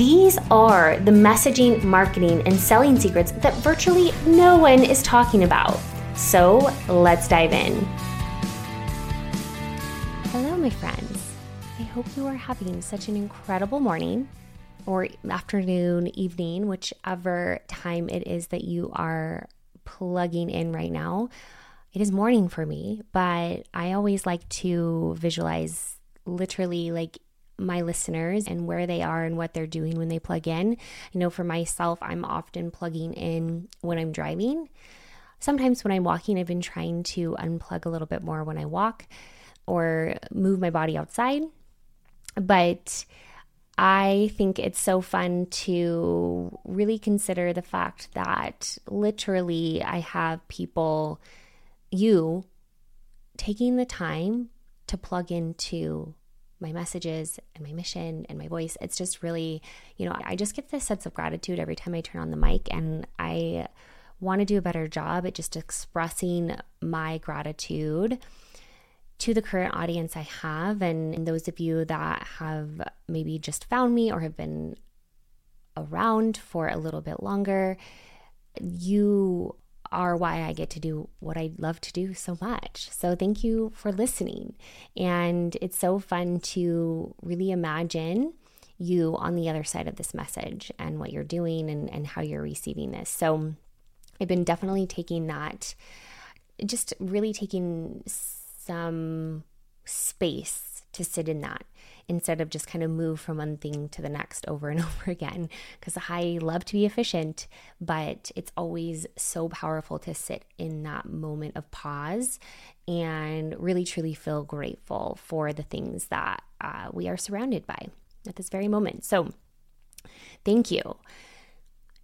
These are the messaging, marketing, and selling secrets that virtually no one is talking about. So let's dive in. Hello, my friends. I hope you are having such an incredible morning or afternoon, evening, whichever time it is that you are plugging in right now. It is morning for me, but I always like to visualize literally like my listeners and where they are and what they're doing when they plug in. I know for myself, I'm often plugging in when I'm driving. Sometimes when I'm walking, I've been trying to unplug a little bit more when I walk or move my body outside. But I think it's so fun to really consider the fact that literally I have people, you, taking the time to plug into my messages and my mission and my voice. It's just really, you know, I just get this sense of gratitude every time I turn on the mic and I want to do a better job at just expressing my gratitude to the current audience I have and, those of you that have maybe just found me or have been around for a little bit longer. You are why I get to do what I love to do so much. So thank you for listening. And it's so fun to really imagine you on the other side of this message and what you're doing and, and how you're receiving this. So I've been definitely taking that, just really taking some space to sit in that instead of just kind of move from one thing to the next over and over again. Because I love to be efficient, but it's always so powerful to sit in that moment of pause and really truly feel grateful for the things that uh, we are surrounded by at this very moment. So, thank you.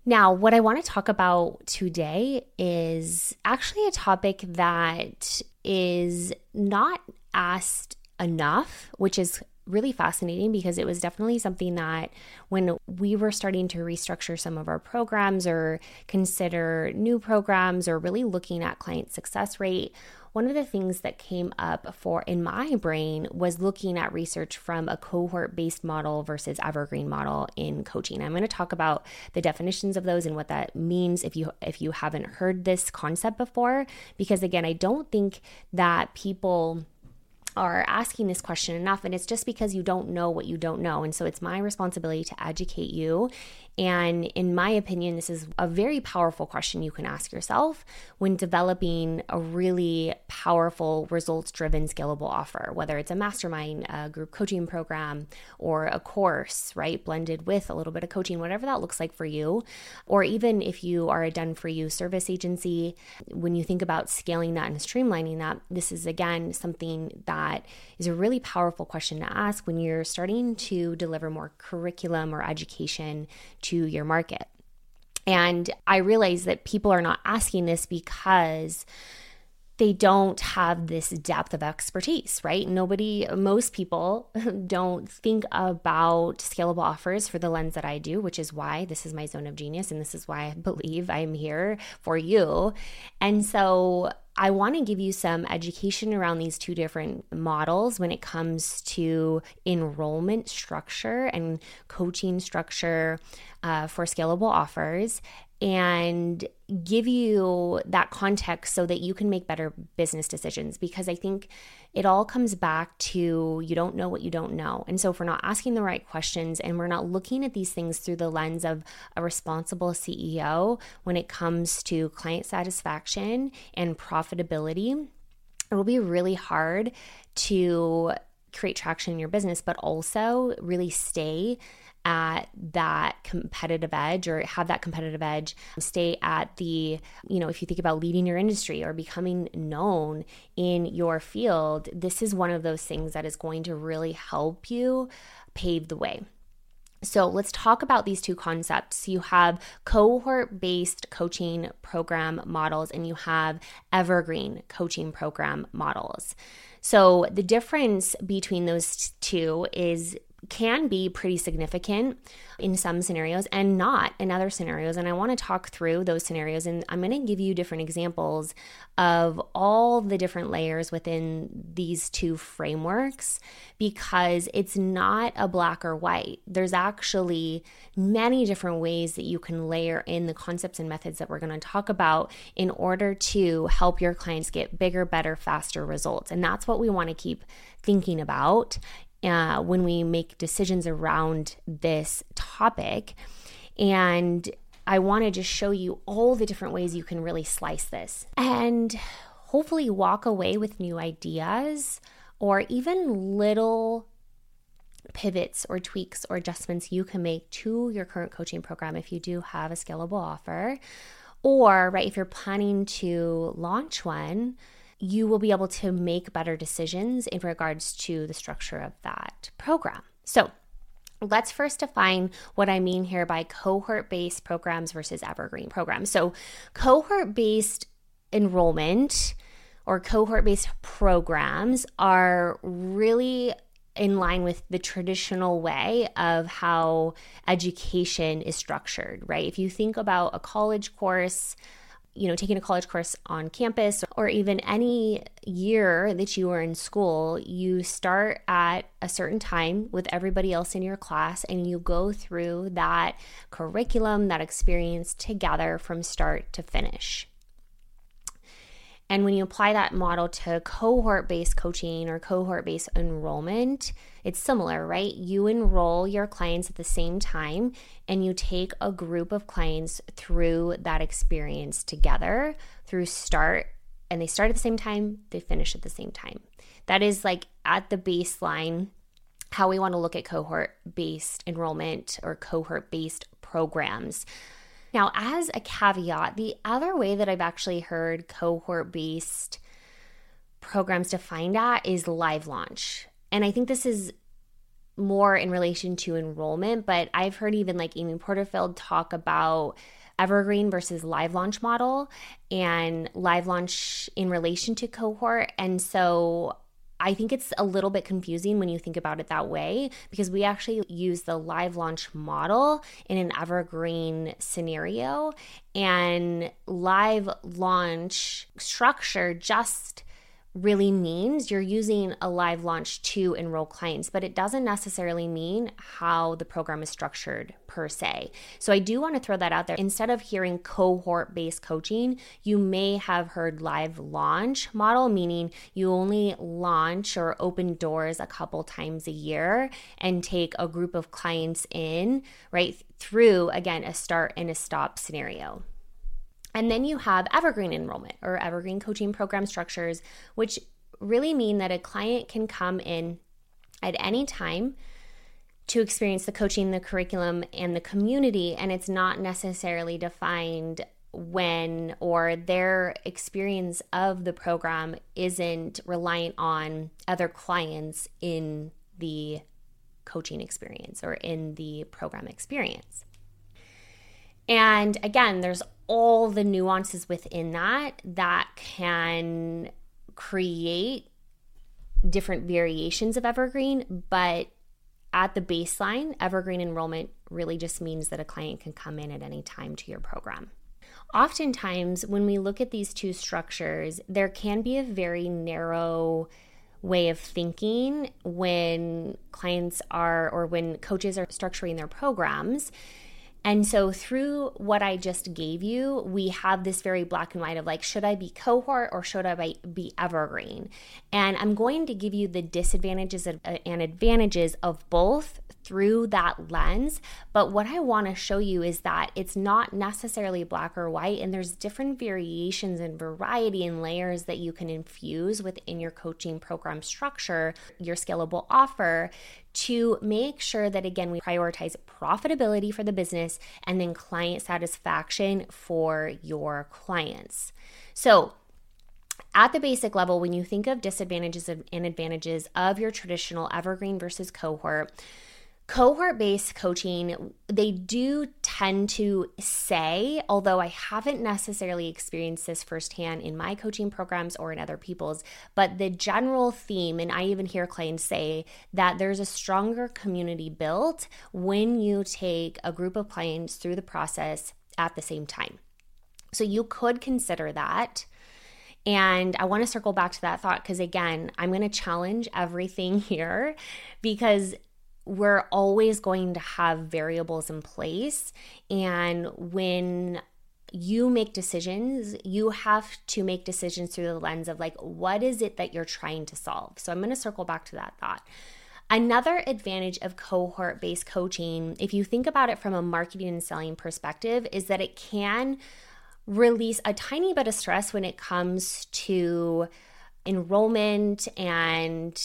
Now, what I want to talk about today is actually a topic that is not asked enough, which is really fascinating because it was definitely something that when we were starting to restructure some of our programs or consider new programs or really looking at client success rate one of the things that came up for in my brain was looking at research from a cohort based model versus evergreen model in coaching. I'm going to talk about the definitions of those and what that means if you if you haven't heard this concept before because again i don't think that people are asking this question enough and it's just because you don't know what you don't know. And so it's my responsibility to educate you and in my opinion, this is a very powerful question you can ask yourself when developing a really powerful, results driven, scalable offer, whether it's a mastermind, a group coaching program, or a course, right? Blended with a little bit of coaching, whatever that looks like for you. Or even if you are a done for you service agency, when you think about scaling that and streamlining that, this is again something that is a really powerful question to ask when you're starting to deliver more curriculum or education to your market. And I realize that people are not asking this because they don't have this depth of expertise, right? Nobody, most people don't think about scalable offers for the lens that I do, which is why this is my zone of genius. And this is why I believe I'm here for you. And so I want to give you some education around these two different models when it comes to enrollment structure and coaching structure uh, for scalable offers and give you that context so that you can make better business decisions because I think it all comes back to you don't know what you don't know. And so if we're not asking the right questions and we're not looking at these things through the lens of a responsible CEO when it comes to client satisfaction and profitability, it will be really hard to create traction in your business, but also really stay at that competitive edge or have that competitive edge stay at the you know if you think about leading your industry or becoming known in your field this is one of those things that is going to really help you pave the way So let's talk about these two concepts. You have cohort based coaching program models and you have evergreen coaching program models. So the difference between those two is can be pretty significant in some scenarios and not in other scenarios. And I want to talk through those scenarios. And I'm going to give you different examples of all the different layers within these two frameworks because it's not a black or white. There's actually many different ways that you can layer in the concepts and methods that we're going to talk about in order to help your clients get bigger, better, faster results. And that's what we want to keep thinking about uh, when we make decisions around this topic. And I want to just show you all the different ways you can really slice this and hopefully walk away with new ideas or even little pivots or tweaks or adjustments you can make to your current coaching program if you do have a scalable offer. Or, right, if you're planning to launch one, you will be able to make better decisions in regards to the structure of that program. So, Let's first define what I mean here by cohort based programs versus evergreen programs. So, cohort based enrollment or cohort based programs are really in line with the traditional way of how education is structured, right? If you think about a college course, you know, taking a college course on campus or even any year that you are in school, you start at a certain time with everybody else in your class and you go through that curriculum, that experience together from start to finish. And when you apply that model to cohort based coaching or cohort based enrollment, it's similar, right? You enroll your clients at the same time and you take a group of clients through that experience together through start, and they start at the same time, they finish at the same time. That is like at the baseline how we want to look at cohort based enrollment or cohort based programs. Now, as a caveat, the other way that I've actually heard cohort based programs defined at is live launch. And I think this is more in relation to enrollment, but I've heard even like Amy Porterfield talk about evergreen versus live launch model and live launch in relation to cohort. And so I think it's a little bit confusing when you think about it that way because we actually use the live launch model in an evergreen scenario and live launch structure just really means you're using a live launch to enroll clients, but it doesn't necessarily mean how the program is structured per se. So I do want to throw that out there. Instead of hearing cohort based coaching, you may have heard live launch model, meaning you only launch or open doors a couple times a year and take a group of clients in, right, through again a start and a stop scenario. And then you have evergreen enrollment or evergreen coaching program structures, which really mean that a client can come in at any time to experience the coaching, the curriculum, and the community. And it's not necessarily defined when or their experience of the program isn't reliant on other clients in the coaching experience or in the program experience. And again, there's all the nuances within that that can create different variations of evergreen, but at the baseline, evergreen enrollment really just means that a client can come in at any time to your program. Oftentimes, when we look at these two structures, there can be a very narrow way of thinking when clients are or when coaches are structuring their programs and so, through what I just gave you, we have this very black and white of like, should I be cohort or should I be evergreen? And I'm going to give you the disadvantages uh, and advantages of both through that lens. But what I want to show you is that it's not necessarily black or white, and there's different variations and variety and layers that you can infuse within your coaching program structure, your scalable offer to make sure that, again, we prioritize profitability for the business and then client satisfaction for your clients. So, at the basic level, when you think of disadvantages and advantages of your traditional evergreen versus cohort, cohort based coaching, they do tend to say, although I haven't necessarily experienced this firsthand in my coaching programs or in other people's, but the general theme, and I even hear clients say that there's a stronger community built when you take a group of clients through the process at the same time. So you could consider that. And I want to circle back to that thought because, again, I'm going to challenge everything here because we're always going to have variables in place. And when you make decisions, you have to make decisions through the lens of like, what is it that you're trying to solve? So I'm going to circle back to that thought. Another advantage of cohort based coaching, if you think about it from a marketing and selling perspective, is that it can release a tiny bit of stress when it comes to enrollment and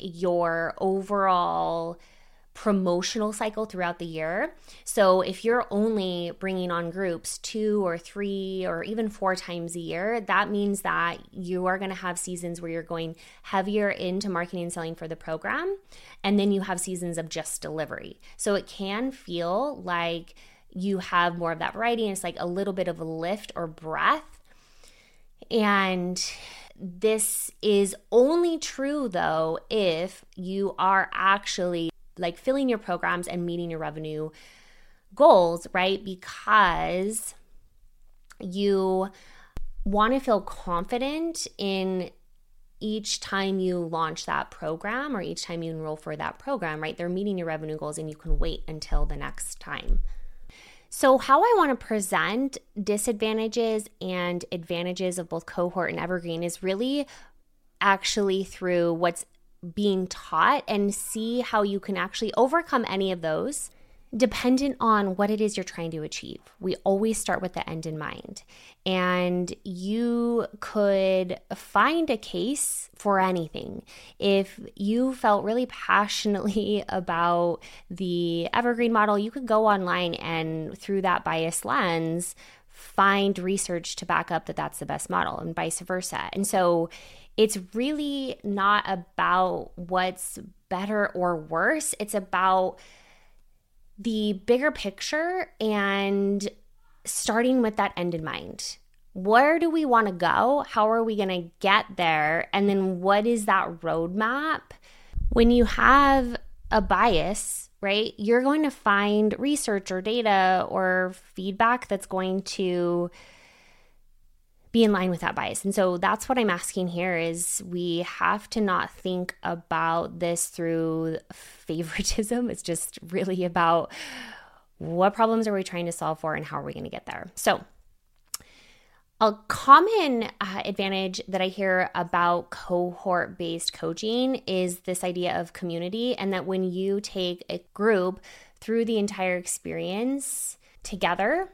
your overall promotional cycle throughout the year. So if you're only bringing on groups two or three or even four times a year, that means that you are going to have seasons where you're going heavier into marketing and selling for the program. And then you have seasons of just delivery. So it can feel like you have more of that variety and it's like a little bit of a lift or breath. And this is only true though if you are actually like filling your programs and meeting your revenue goals, right? Because you want to feel confident in each time you launch that program or each time you enroll for that program, right? They're meeting your revenue goals and you can wait until the next time. So, how I want to present disadvantages and advantages of both cohort and evergreen is really actually through what's being taught and see how you can actually overcome any of those dependent on what it is you're trying to achieve. We always start with the end in mind. And you could find a case for anything. If you felt really passionately about the evergreen model, you could go online and through that bias lens, find research to back up that that's the best model and vice versa. And so it's really not about what's better or worse. It's about the bigger picture and starting with that end in mind. Where do we want to go? How are we going to get there? And then what is that roadmap? When you have a bias, right, you're going to find research or data or feedback that's going to be in line with that bias. And so that's what I'm asking here is we have to not think about this through favoritism. It's just really about what problems are we trying to solve for and how are we going to get there. So a common uh, advantage that I hear about cohort based coaching is this idea of community, and that when you take a group through the entire experience together,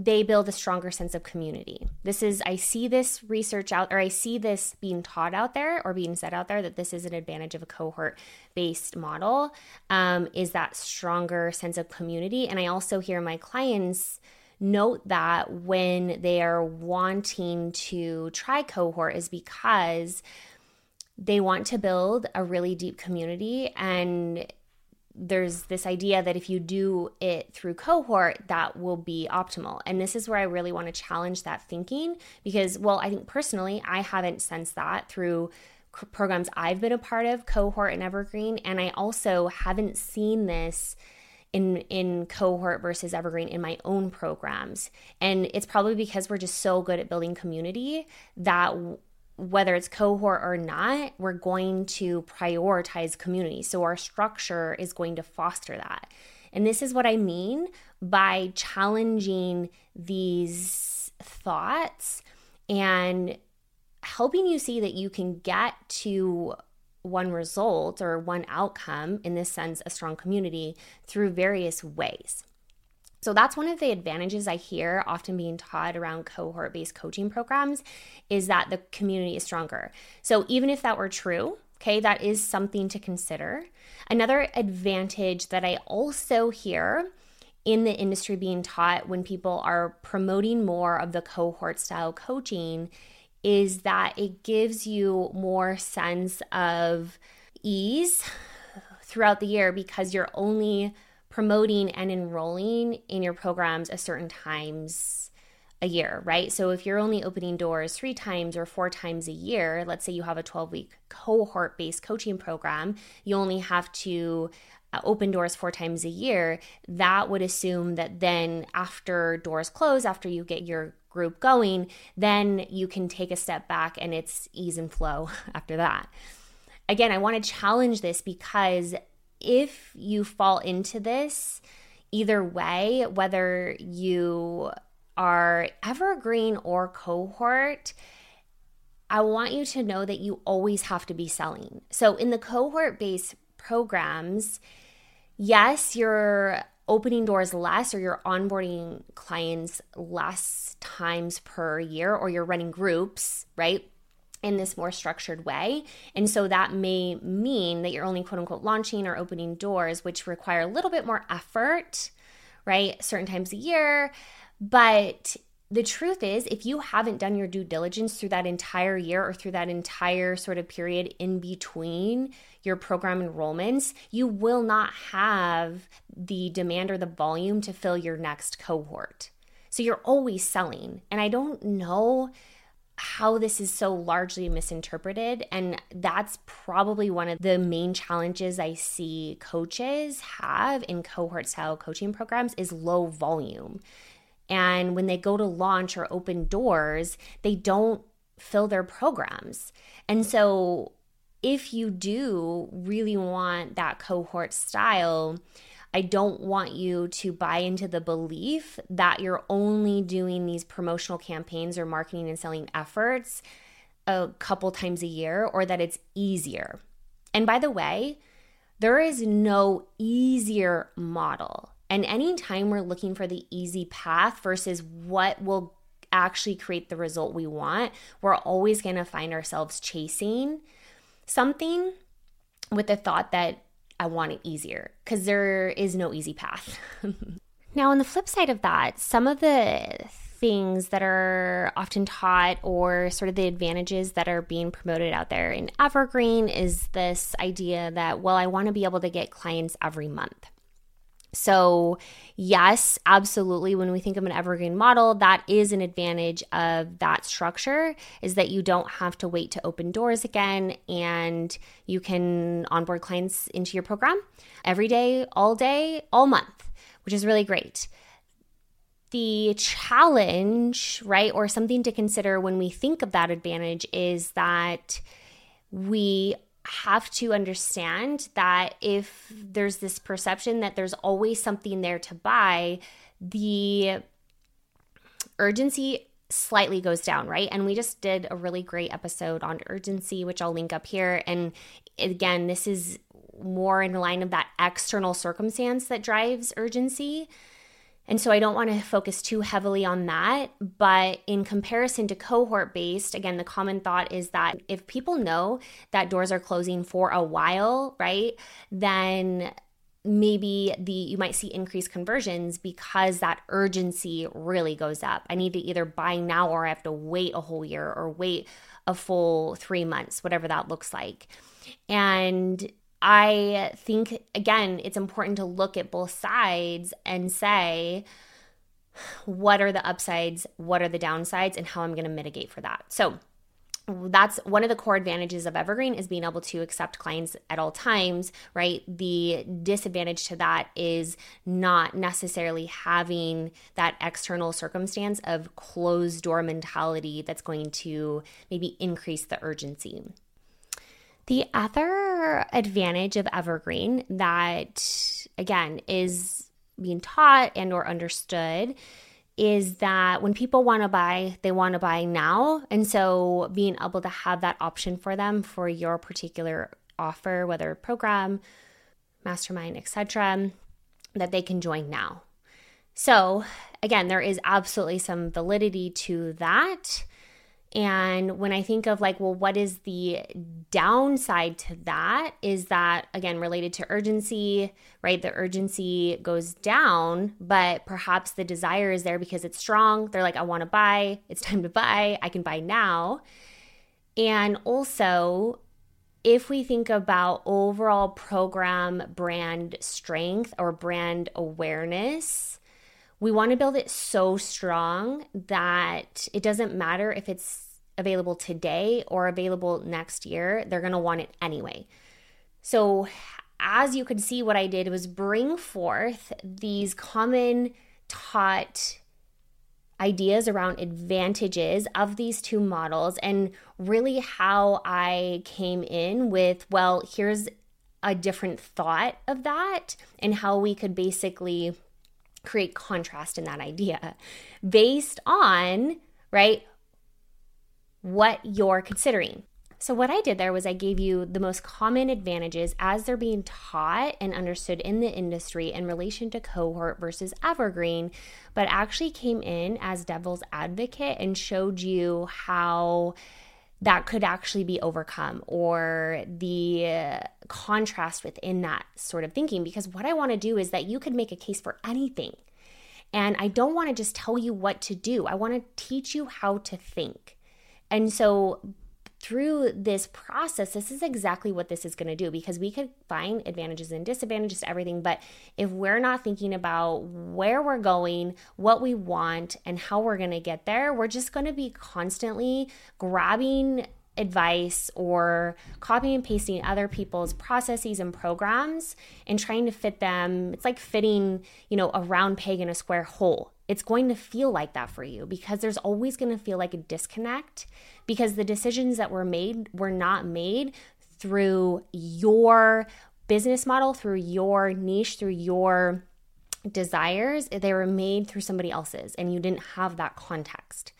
they build a stronger sense of community. This is, I see this research out, or I see this being taught out there or being said out there that this is an advantage of a cohort based model, um, is that stronger sense of community. And I also hear my clients note that when they are wanting to try cohort is because they want to build a really deep community and there's this idea that if you do it through cohort, that will be optimal. And this is where I really want to challenge that thinking because, well, I think personally, I haven't sensed that through programs I've been a part of, cohort and evergreen. And I also haven't seen this in in cohort versus evergreen in my own programs and it's probably because we're just so good at building community that whether it's cohort or not, we're going to prioritize community. So our structure is going to foster that. And this is what I mean by challenging these thoughts and helping you see that you can get to one result or one outcome, in this sense, a strong community, through various ways. So that's one of the advantages I hear often being taught around cohort based coaching programs is that the community is stronger. So even if that were true, okay, that is something to consider. Another advantage that I also hear in the industry being taught when people are promoting more of the cohort style coaching is that it gives you more sense of ease throughout the year because you're only promoting and enrolling in your programs a certain times a year, right? So if you're only opening doors three times or four times a year, let's say you have a 12 week cohort based coaching program, you only have to uh, open doors four times a year. That would assume that then after doors close, after you get your group going, then you can take a step back and it's ease and flow after that. Again, I want to challenge this because if you fall into this, either way, whether you are evergreen or cohort, I want you to know that you always have to be selling. So, in the cohort based programs, yes, you're opening doors less or you're onboarding clients less times per year or you're running groups, right? In this more structured way. And so that may mean that you're only quote unquote launching or opening doors, which require a little bit more effort, right? Certain times a year. But the truth is, if you haven't done your due diligence through that entire year or through that entire sort of period in between your program enrollments, you will not have the demand or the volume to fill your next cohort. So you're always selling. And I don't know how this is so largely misinterpreted. And that's probably one of the main challenges I see coaches have in cohort style coaching programs is low volume. And when they go to launch or open doors, they don't fill their programs. And so if you do really want that cohort style, I don't want you to buy into the belief that you're only doing these promotional campaigns or marketing and selling efforts a couple times a year or that it's easier. And by the way, there is no easier model. And anytime we're looking for the easy path versus what will actually create the result we want, we're always going to find ourselves chasing something with the thought that I want it easier because there is no easy path. now, on the flip side of that, some of the things that are often taught or sort of the advantages that are being promoted out there in Evergreen is this idea that, well, I want to be able to get clients every month. So, yes, absolutely. When we think of an evergreen model, that is an advantage of that structure is that you don't have to wait to open doors again and you can onboard clients into your program every day, all day, all month, which is really great. The challenge, right, or something to consider when we think of that advantage is that we have to understand that if there's this perception that there's always something there to buy, the urgency slightly goes down, right? And we just did a really great episode on urgency, which I'll link up here. And again, this is more in the line of that external circumstance that drives urgency. And so I don't want to focus too heavily on that. But in comparison to cohort based, again, the common thought is that if people know that doors are closing for a while, right, then maybe the you might see increased conversions because that urgency really goes up. I need to either buy now or I have to wait a whole year or wait a full 3 months, whatever that looks like. And I think, again, it's important to look at both sides and say, what are the upsides, what are the downsides, and how I'm going to mitigate for that. So, that's one of the core advantages of evergreen is being able to accept clients at all times right the disadvantage to that is not necessarily having that external circumstance of closed door mentality that's going to maybe increase the urgency the other advantage of evergreen that again is being taught and or understood is that when people want to buy, they want to buy now. And so being able to have that option for them for your particular offer, whether program, mastermind, etc., that they can join now. So, again, there is absolutely some validity to that. And when I think of like, well, what is the downside to that? Is that again related to urgency, right? The urgency goes down, but perhaps the desire is there because it's strong. They're like, I want to buy, it's time to buy, I can buy now. And also, if we think about overall program brand strength or brand awareness, we want to build it so strong that it doesn't matter if it's available today or available next year, they're going to want it anyway. So, as you could see, what I did was bring forth these common taught ideas around advantages of these two models and really how I came in with, well, here's a different thought of that and how we could basically create contrast in that idea based on, right, what you're considering. So, what I did there was I gave you the most common advantages as they're being taught and understood in the industry in relation to cohort versus evergreen, but actually came in as devil's advocate and showed you how that could actually be overcome or the contrast within that sort of thinking. Because what I want to do is that you could make a case for anything. And I don't want to just tell you what to do, I want to teach you how to think. And so through this process, this is exactly what this is going to do because we could find advantages and disadvantages to everything. But if we're not thinking about where we're going, what we want, and how we're going to get there, we're just going to be constantly grabbing advice or copying and pasting other people's processes and programs and trying to fit them. It's like fitting, you know, a round peg in a square hole. It's going to feel like that for you because there's always going to feel like a disconnect because the decisions that were made were not made through your business model, through your niche, through your desires. They were made through somebody else's and you didn't have that context.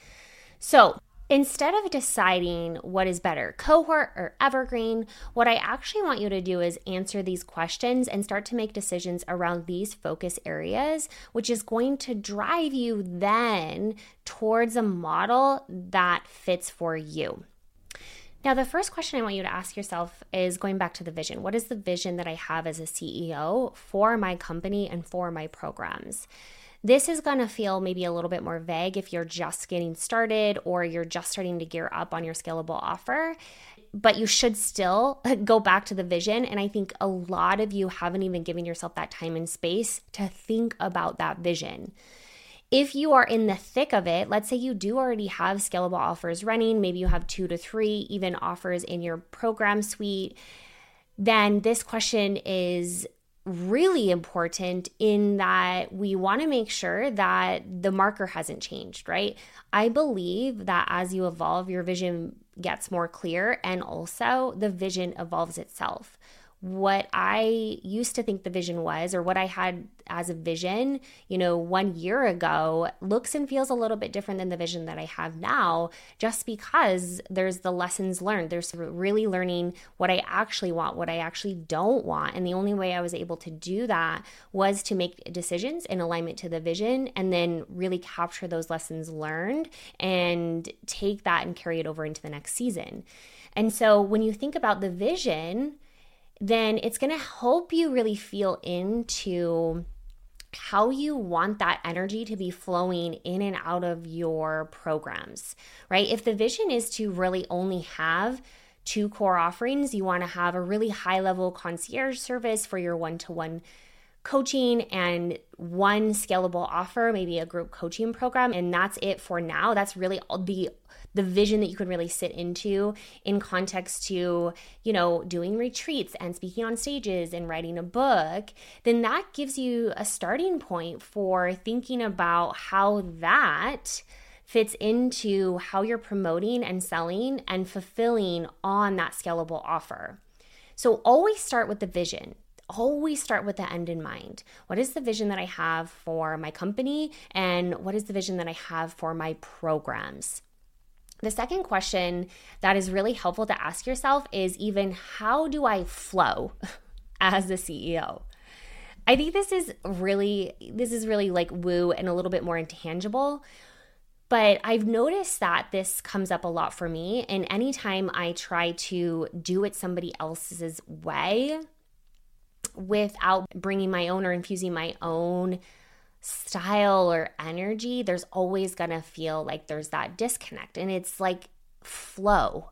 So, Instead of deciding what is better, cohort or evergreen, what I actually want you to do is answer these questions and start to make decisions around these focus areas, which is going to drive you then towards a model that fits for you. Now, the first question I want you to ask yourself is going back to the vision. What is the vision that I have as a CEO for my company and for my programs? This is going to feel maybe a little bit more vague if you're just getting started or you're just starting to gear up on your scalable offer. But you should still go back to the vision. And I think a lot of you haven't even given yourself that time and space to think about that vision. If you are in the thick of it, let's say you do already have scalable offers running, maybe you have two to three even offers in your program suite, then this question is really important in that we want to make sure that the marker hasn't changed, right? I believe that as you evolve, your vision gets more clear and also the vision evolves itself what I used to think the vision was, or what I had as a vision, you know, one year ago, looks and feels a little bit different than the vision that I have now, just because there's the lessons learned. There's really learning what I actually want, what I actually don't want. And the only way I was able to do that was to make decisions in alignment to the vision and then really capture those lessons learned and take that and carry it over into the next season. And so when you think about the vision, then it's going to help you really feel into how you want that energy to be flowing in and out of your programs, right? If the vision is to really only have two core offerings, you want to have a really high level concierge service for your one to one coaching and one scalable offer, maybe a group coaching program, and that's it for now. That's really the the vision that you can really sit into in context to, you know, doing retreats and speaking on stages and writing a book, then that gives you a starting point for thinking about how that fits into how you're promoting and selling and fulfilling on that scalable offer. So always start with the vision always start with the end in mind. What is the vision that I have for my company? And what is the vision that I have for my programs? The second question that is really helpful to ask yourself is even how do I flow as the CEO? I think this is really this is really like woo and a little bit more intangible. But I've noticed that this comes up a lot for me. And anytime I try to do it somebody else's way, without bringing my own or infusing my own style or energy, there's always going to feel like there's that disconnect. And it's like flow.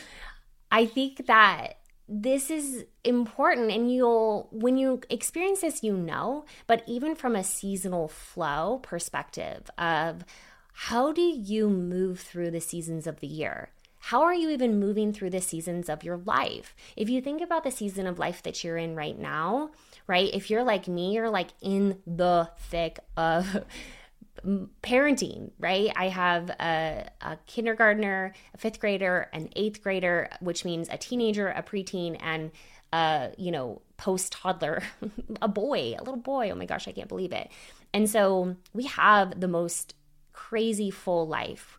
I think that this is important and you'll when you experience this you know but even from a seasonal flow perspective of how do you move through the seasons of the year how are you even moving through the seasons of your life if you think about the season of life that you're in right now right if you're like me you're like in the thick of parenting, right? I have a, a, kindergartner, a fifth grader, an eighth grader, which means a teenager, a preteen, and a, you know, post toddler, a boy, a little boy. Oh my gosh, I can't believe it. And so we have the most crazy full life.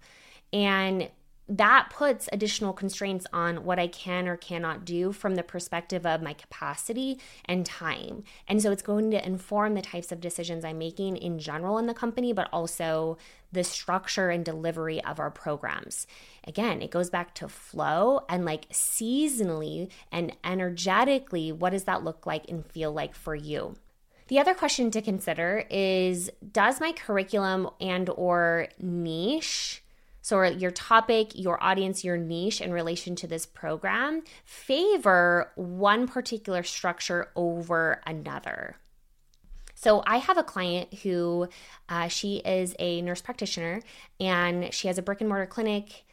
And that puts additional constraints on what I can or cannot do from the perspective of my capacity and time. And so it's going to inform the types of decisions I'm making in general in the company, but also the structure and delivery of our programs. Again, it goes back to flow and like seasonally and energetically, what does that look like and feel like for you? The other question to consider is does my curriculum and or niche so, your topic, your audience, your niche in relation to this program favor one particular structure over another. So, I have a client who uh, she is a nurse practitioner and she has a brick and mortar clinic.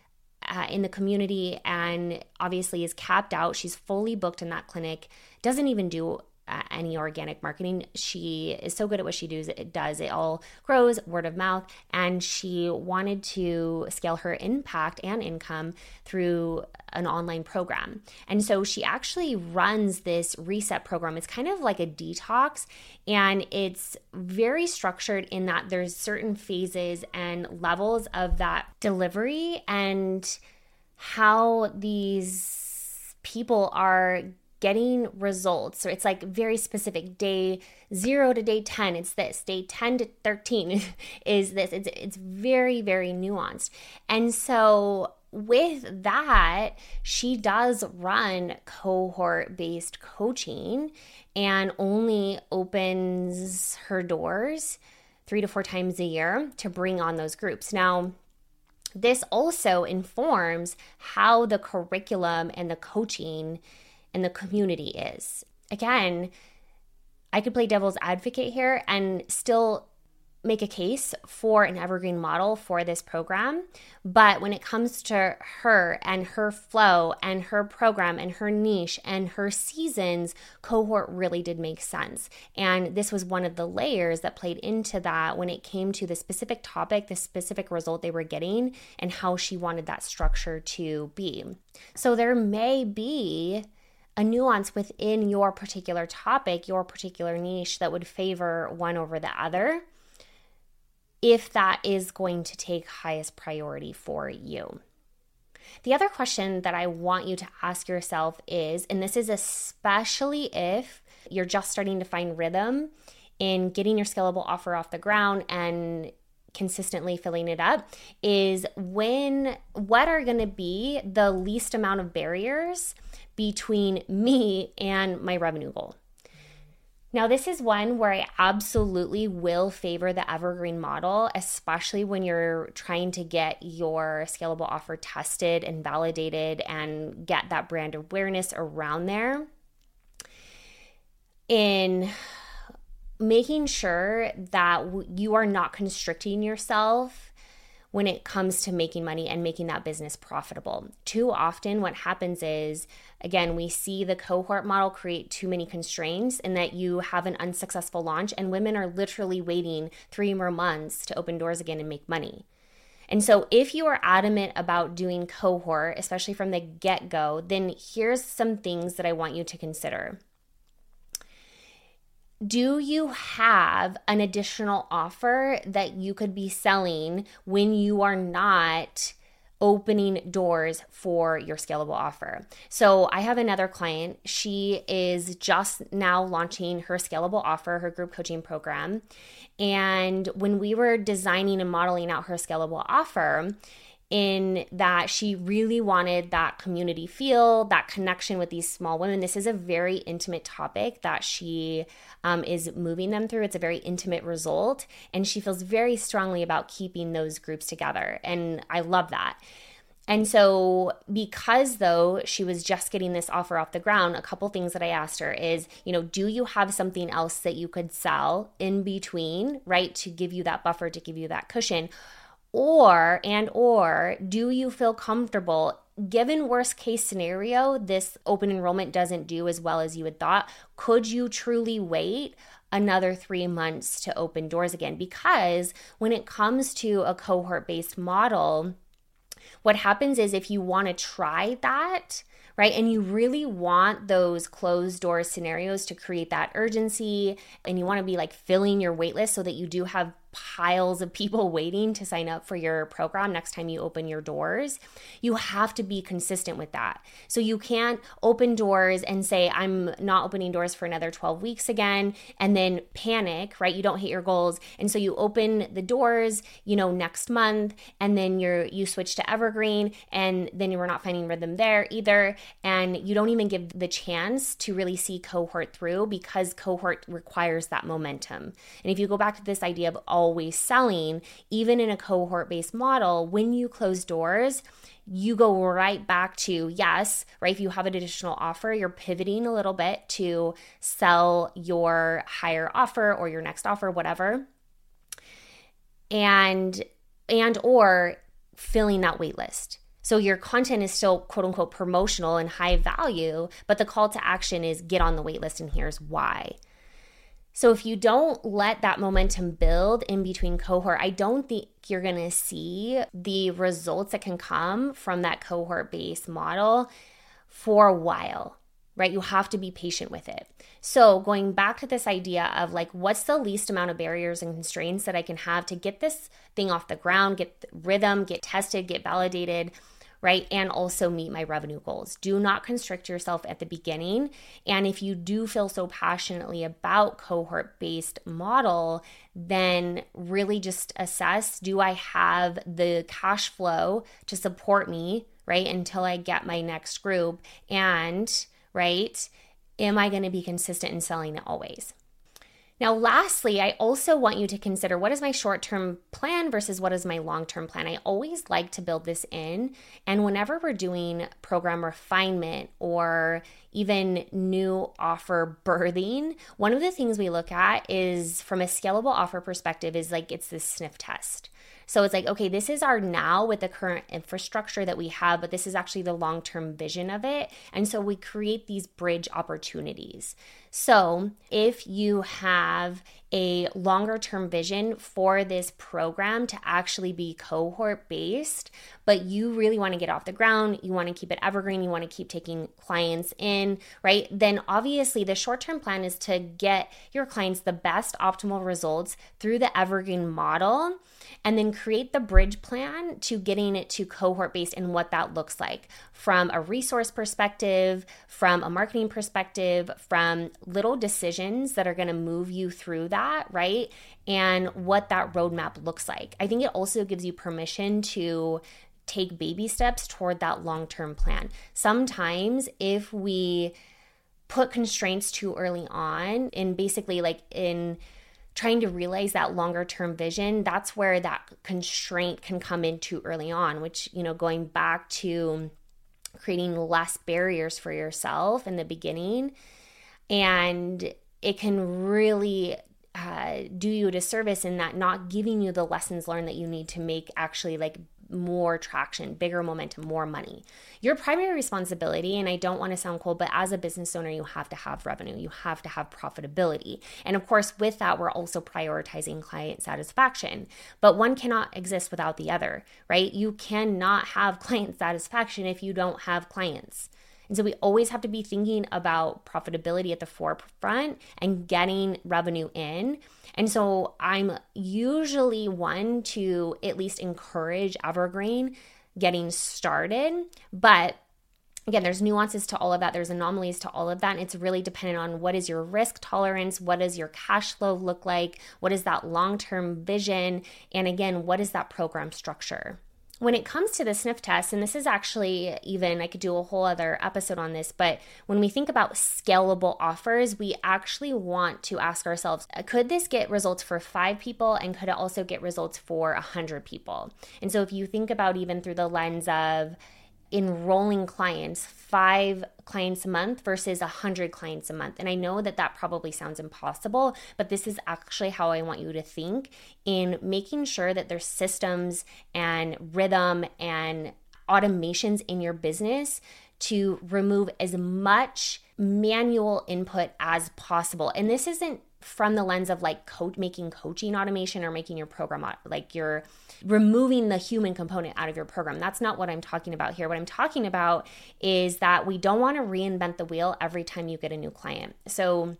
Uh, in the community and obviously is capped out. She's fully booked in that clinic, doesn't even do any organic marketing. She is so good at what she does. It does. It all grows word of mouth. And she wanted to scale her impact and income through an online program. And so she actually runs this reset program. It's kind of like a detox and it's very structured in that there's certain phases and levels of that delivery and how these people are getting results. So it's like very specific. Day zero to day 10, it's this. Day 10 to 13 is this. It's, it's very, very nuanced. And so with that, she does run cohort based coaching and only opens her doors three to four times a year to bring on those groups. Now, this also informs how the curriculum and the coaching and the community is. Again, I could play devil's advocate here and still make a case for an evergreen model for this program. But when it comes to her and her flow and her program and her niche and her seasons, cohort really did make sense. And this was one of the layers that played into that when it came to the specific topic, the specific result they were getting, and how she wanted that structure to be. So there may be a nuance within your particular topic, your particular niche that would favor one over the other if that is going to take highest priority for you. The other question that I want you to ask yourself is, and this is especially if you're just starting to find rhythm in getting your scalable offer off the ground and consistently filling it up is when what are going to be the least amount of barriers between me and my revenue goal. Now, this is one where I absolutely will favor the evergreen model, especially when you're trying to get your scalable offer tested and validated and get that brand awareness around there. In making sure that you are not constricting yourself when it comes to making money and making that business profitable. Too often, what happens is, again, we see the cohort model create too many constraints and that you have an unsuccessful launch, and women are literally waiting three more months to open doors again and make money. And so, if you are adamant about doing cohort, especially from the get go, then here's some things that I want you to consider do you have an additional offer that you could be selling when you are not opening doors for your scalable offer. So, I have another client. She is just now launching her scalable offer, her group coaching program. And when we were designing and modeling out her scalable offer, in that she really wanted that community feel, that connection with these small women. This is a very intimate topic that she um, is moving them through. It's a very intimate result, and she feels very strongly about keeping those groups together. And I love that. And so, because though she was just getting this offer off the ground, a couple things that I asked her is, you know, do you have something else that you could sell in between, right, to give you that buffer, to give you that cushion? Or, and or, do you feel comfortable given worst case scenario, this open enrollment doesn't do as well as you had thought, could you truly wait another three months to open doors again? Because when it comes to a cohort based model, what happens is if you want to try that, right, and you really want those closed door scenarios to create that urgency and you want to be like filling your waitlist so that you do have piles of people waiting to sign up for your program next time you open your doors. You have to be consistent with that. So you can't open doors and say, I'm not opening doors for another 12 weeks again, and then panic, right? You don't hit your goals. And so you open the doors, you know, next month, and then you're you switch to evergreen, and then you are not finding rhythm there either. And you don't even give the chance to really see cohort through because cohort requires that momentum. And if you go back to this idea of always selling, even in a cohort based model, when you close doors, you go right back to yes, right? If you have an additional offer, you're pivoting a little bit to sell your higher offer or your next offer, whatever. And and or filling that wait list. So your content is still quote unquote promotional and high value, but the call to action is get on the wait list and here's why. So if you don't let that momentum build in between cohort, I don't think you're going to see the results that can come from that cohort based model for a while, right? You have to be patient with it. So going back to this idea of like, what's the least amount of barriers and constraints that I can have to get this thing off the ground, get rhythm, get tested, get validated right? And also meet my revenue goals. Do not constrict yourself at the beginning. And if you do feel so passionately about cohort based model, then really just assess do I have the cash flow to support me, right? Until I get my next group. And, right? Am I going to be consistent in selling it always? Now, lastly, I also want you to consider what is my short term plan versus what is my long term plan. I always like to build this in. And whenever we're doing program refinement or even new offer birthing, one of the things we look at is from a scalable offer perspective, is like it's this sniff test. So it's like, okay, this is our now with the current infrastructure that we have, but this is actually the long term vision of it. And so we create these bridge opportunities. So if you have a longer term vision for this program to actually be cohort based, but you really want to get off the ground, you want to keep it evergreen, you want to keep taking clients in, right? Then obviously the short term plan is to get your clients the best optimal results through the evergreen model and then create the bridge plan to getting it to cohort based and what that looks like from a resource perspective, from a marketing perspective, from little decisions that are going to move you through that, right? And what that roadmap looks like. I think it also gives you permission to take baby steps toward that long term plan. Sometimes, if we put constraints too early on, and basically, like in trying to realize that longer term vision, that's where that constraint can come in too early on, which, you know, going back to creating less barriers for yourself in the beginning. And it can really uh, do you a disservice in that not giving you the lessons learned that you need to make actually like more traction, bigger momentum, more money. Your primary responsibility, and I don't want to sound cold, but as a business owner, you have to have revenue, you have to have profitability. And of course, with that, we're also prioritizing client satisfaction. But one cannot exist without the other, right? You cannot have client satisfaction if you don't have clients. And so we always have to be thinking about profitability at the forefront and getting revenue in. And so I'm usually one to at least encourage evergreen getting started, but again there's nuances to all of that. There's anomalies to all of that. And it's really dependent on what is your risk tolerance? What does your cash flow look like? What is that long-term vision? And again what is that program structure when it comes to the sniff test, and this is actually even, I could do a whole other episode on this, but when we think about scalable offers, we actually want to ask ourselves uh, could this get results for five people and could it also get results for a 100 people? And so if you think about even through the lens of, enrolling clients, five clients a month versus a hundred clients a month. And I know that that probably sounds impossible, but this is actually how I want you to think in making sure that there's systems and rhythm and automations in your business to remove as much manual input as possible. And this isn't from the lens of like co- making coaching automation or making your program like you're removing the human component out of your program. That's not what I'm talking about here. What I'm talking about is that we don't want to reinvent the wheel every time you get a new client. So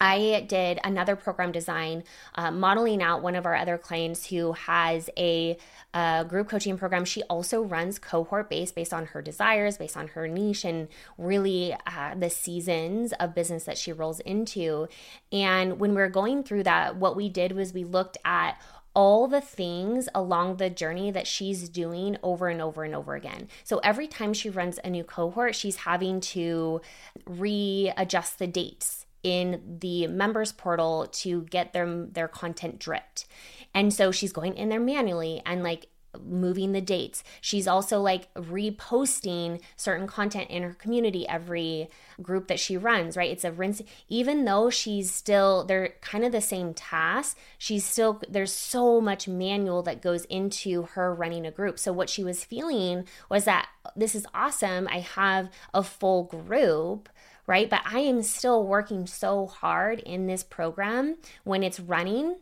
I did another program design uh, modeling out one of our other clients who has a, a group coaching program. She also runs cohort based based on her desires, based on her niche, and really uh, the seasons of business that she rolls into. And when we are going through that, what we did was we looked at all the things along the journey that she's doing over and over and over again. So every time she runs a new cohort, she's having to readjust the dates in the members portal to get their their content dripped. And so she's going in there manually and like moving the dates. She's also like reposting certain content in her community every group that she runs, right? It's a rinse even though she's still they're kind of the same task, she's still there's so much manual that goes into her running a group. So what she was feeling was that this is awesome. I have a full group right? But I am still working so hard in this program when it's running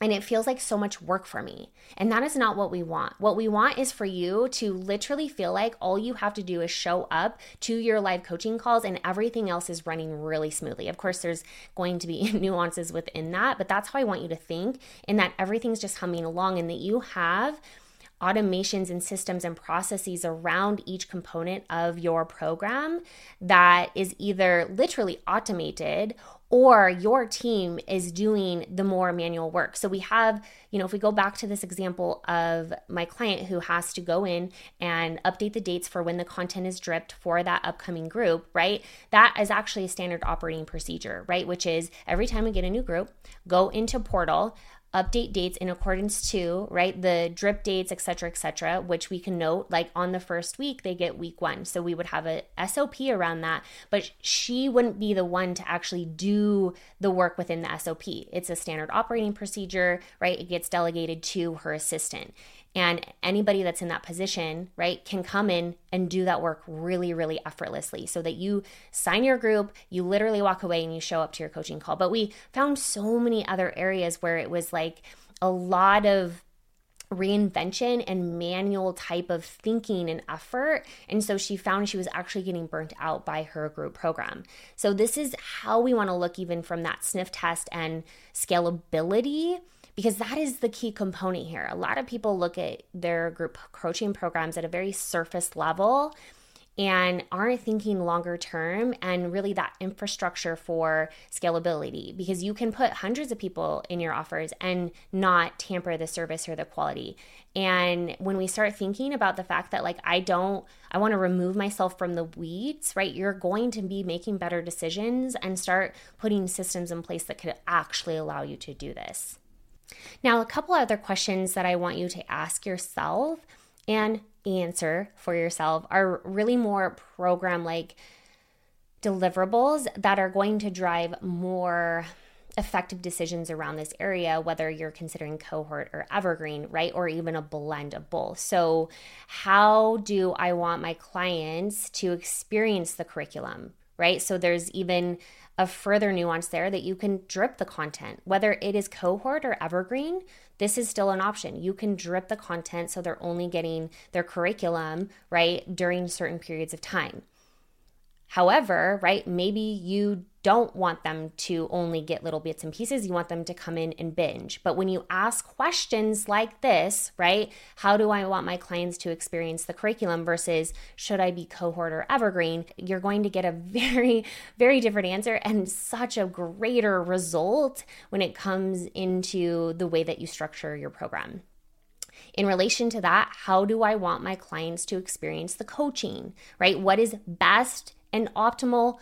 and it feels like so much work for me. And that is not what we want. What we want is for you to literally feel like all you have to do is show up to your live coaching calls and everything else is running really smoothly. Of course, there's going to be nuances within that, but that's how I want you to think in that everything's just humming along and that you have automations and systems and processes around each component of your program that is either literally automated or your team is doing the more manual work. So we have, you know, if we go back to this example of my client who has to go in and update the dates for when the content is dripped for that upcoming group, right? That is actually a standard operating procedure, right? Which is every time we get a new group, go into portal, update dates in accordance to right the drip dates etc etc which we can note like on the first week they get week one. So we would have a sop around that but she wouldn't be the one to actually do the work within the sop it's a standard operating procedure right? It gets delegated to her assistant and anybody that's in that position, right, can come in and do that work really, really effortlessly so that you sign your group, you literally walk away and you show up to your coaching call. But we found so many other areas where it was like a lot of reinvention and manual type of thinking and effort. And so she found she was actually getting burnt out by her group program. So, this is how we want to look even from that sniff test and scalability because that is the key component here. A lot of people look at their group coaching programs at a very surface level and aren't thinking longer term and really that infrastructure for scalability because you can put hundreds of people in your offers and not tamper the service or the quality. And when we start thinking about the fact that, like, I don't, I want to remove myself from the weeds, right? You're going to be making better decisions and start putting systems in place that could actually allow you to do this. Now, a couple other questions that I want you to ask yourself and answer for yourself are really more program like deliverables that are going to drive more effective decisions around this area, whether you're considering cohort or evergreen, right? Or even a blend of both. So, how do I want my clients to experience the curriculum, right? So, there's even a further nuance there that you can drip the content. Whether it is cohort or evergreen, this is still an option. You can drip the content so they're only getting their curriculum, right, during certain periods of time. However, right, maybe you don't want them to only get little bits and pieces. You want them to come in and binge. But when you ask questions like this, right, how do I want my clients to experience the curriculum versus should I be cohort or evergreen, you're going to get a very, very different answer and such a greater result when it comes into the way that you structure your program. In relation to that, how do I want my clients to experience the coaching, right? What is best and optimal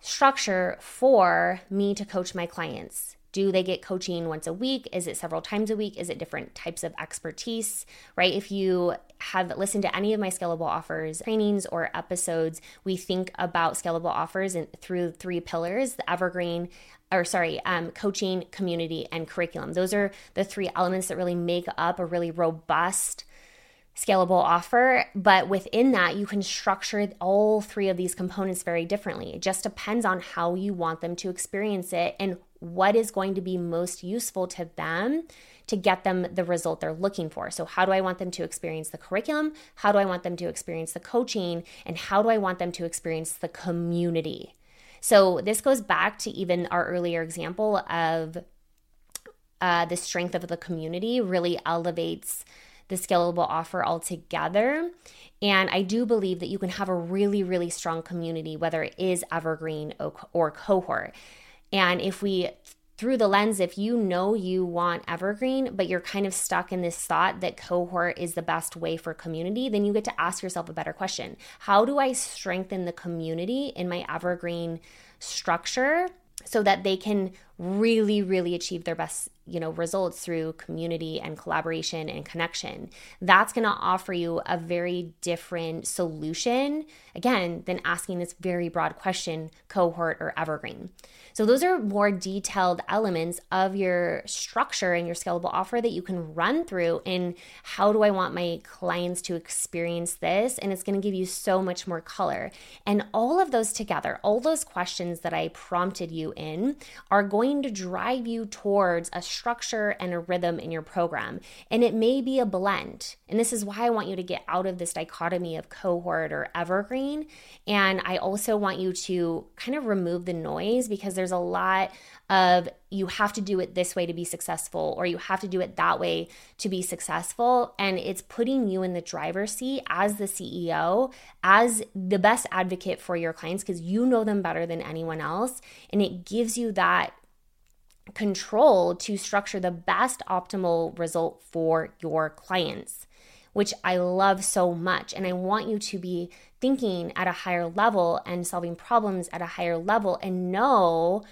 structure for me to coach my clients? Do they get coaching once a week? Is it several times a week? Is it different types of expertise, right? If you have listened to any of my scalable offers trainings or episodes, we think about scalable offers and through three pillars the evergreen, or sorry, um, coaching, community, and curriculum. Those are the three elements that really make up a really robust scalable offer. But within that, you can structure all three of these components very differently. It just depends on how you want them to experience it and what is going to be most useful to them to get them the result they're looking for. So, how do I want them to experience the curriculum? How do I want them to experience the coaching? And how do I want them to experience the community? So, this goes back to even our earlier example of uh, the strength of the community really elevates the scalable offer altogether. And I do believe that you can have a really, really strong community, whether it is evergreen or cohort. And if we through the lens, if you know you want evergreen, but you're kind of stuck in this thought that cohort is the best way for community, then you get to ask yourself a better question How do I strengthen the community in my evergreen structure so that they can really really achieve their best you know results through community and collaboration and connection. That's going to offer you a very different solution again than asking this very broad question cohort or evergreen so those are more detailed elements of your structure and your scalable offer that you can run through in how do i want my clients to experience this and it's going to give you so much more color and all of those together all those questions that i prompted you in are going to drive you towards a structure and a rhythm in your program. And it may be a blend. And this is why I want you to get out of this dichotomy of cohort or evergreen. And I also want you to kind of remove the noise because there's a lot of you have to do it this way to be successful or you have to do it that way to be successful and it's putting you in the driver's seat as the CEO as the best advocate for your clients because you know them better than anyone else and it gives you that control to structure the best optimal result for your clients, which I love so much. And I want you to be thinking at a higher level and solving problems at a higher level and know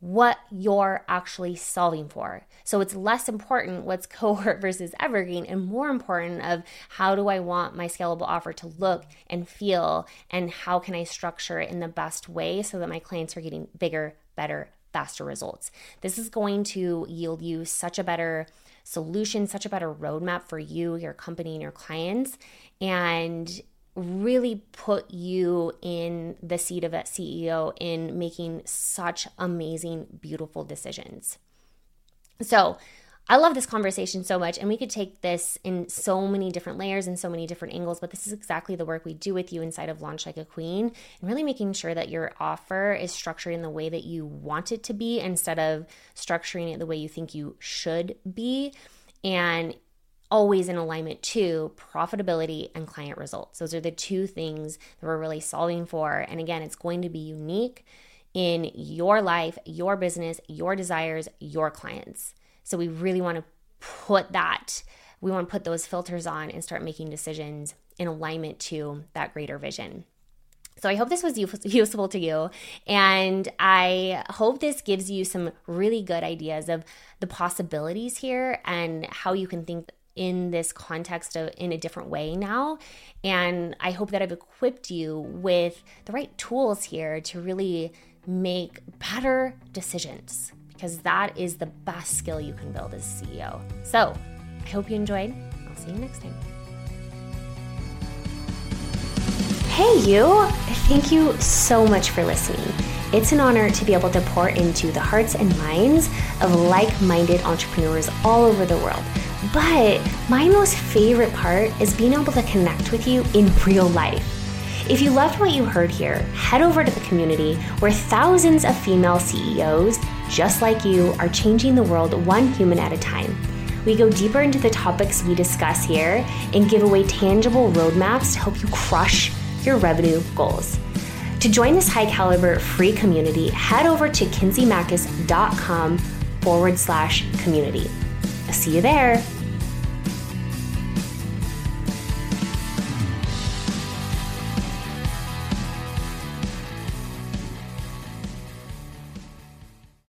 what you're actually solving for. So it's less important what's cohort versus evergreen and more important of how do I want my scalable offer to look and feel and how can I structure it in the best way so that my clients are getting bigger, better, faster results. This is going to yield you such a better solution, such a better roadmap for you, your company, and your clients, and really put you in the seat of that CEO in making such amazing, beautiful decisions. So, I love this conversation so much, and we could take this in so many different layers and so many different angles. But this is exactly the work we do with you inside of Launch Like a Queen, and really making sure that your offer is structured in the way that you want it to be instead of structuring it the way you think you should be. And always in alignment to profitability and client results. Those are the two things that we're really solving for. And again, it's going to be unique in your life, your business, your desires, your clients. So we really want to put that, we want to put those filters on and start making decisions in alignment to that greater vision. So I hope this was useful to you. And I hope this gives you some really good ideas of the possibilities here and how you can think in this context of, in a different way now. And I hope that I've equipped you with the right tools here to really make better decisions because that is the best skill you can build as CEO. So I hope you enjoyed. I'll see you next time. Hey, you! Thank you so much for listening. It's an honor to be able to pour into the hearts and minds of like minded entrepreneurs all over the world. But my most favorite part is being able to connect with you in real life. If you loved what you heard here, head over to the community where thousands of female CEOs just like you, are changing the world one human at a time. We go deeper into the topics we discuss here and give away tangible roadmaps to help you crush your revenue goals. To join this high caliber free community, head over to kinseymachos.com forward slash community. See you there.